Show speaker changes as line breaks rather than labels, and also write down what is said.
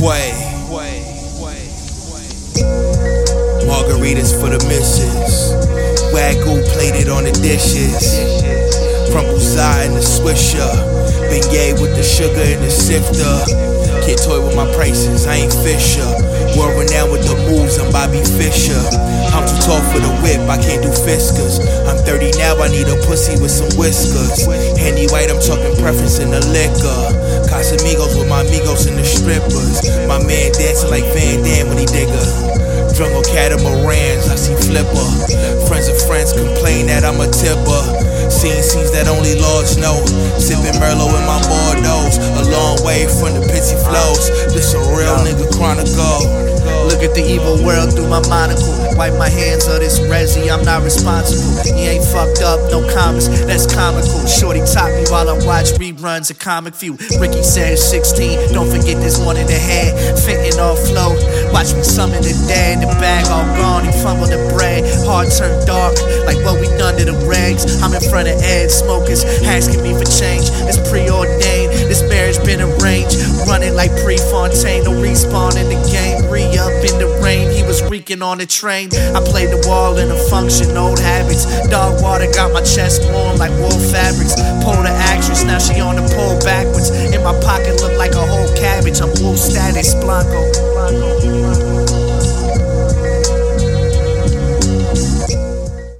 Quay. Margaritas for the missus. Wagyu plated on the dishes. Crumble Zai in the swisher. Beignet with the sugar in the sifter. Kid toy with my prices, I ain't Fisher. World renowned with the moves, I'm Bobby Fischer. I'm too tall for the whip, I can't do Fiskers. I'm 30 now, I need a pussy with some whiskers. Henny White, I'm talking preference in the liquor. Casamigos strippers. My man dancing like Van Damme when he dig her. Drunk on catamarans, I see flipper. Friends of friends complain that I'm a tipper. Seen scenes that only lords know. Sipping Merlot in my Bordeaux. A long way from the pitsy flows. This a real nigga chronicle.
Look at the evil world through my monocle. Wipe my hands of this resi, I'm not responsible. He ain't fucked up, no comments, that's comical. Shorty top me while I watch reruns of Comic View. Ricky says 16, don't forget this one in the head. Fitting off flow, watch me summon the dead. The bag all gone, he fumbled the bread. Heart turned dark, like what we done to the regs. I'm in front of Ed, smokers asking me for change. It's preordained, this marriage been arranged. Running like Prefontaine, no respawn in the game. Re up on the train. I played the wall in a function, old habits. Dog water got my chest warm like wool fabrics. Pull the actress, now she on the pole backwards. In my pocket look like a whole cabbage. I'm wolf status, Blanco.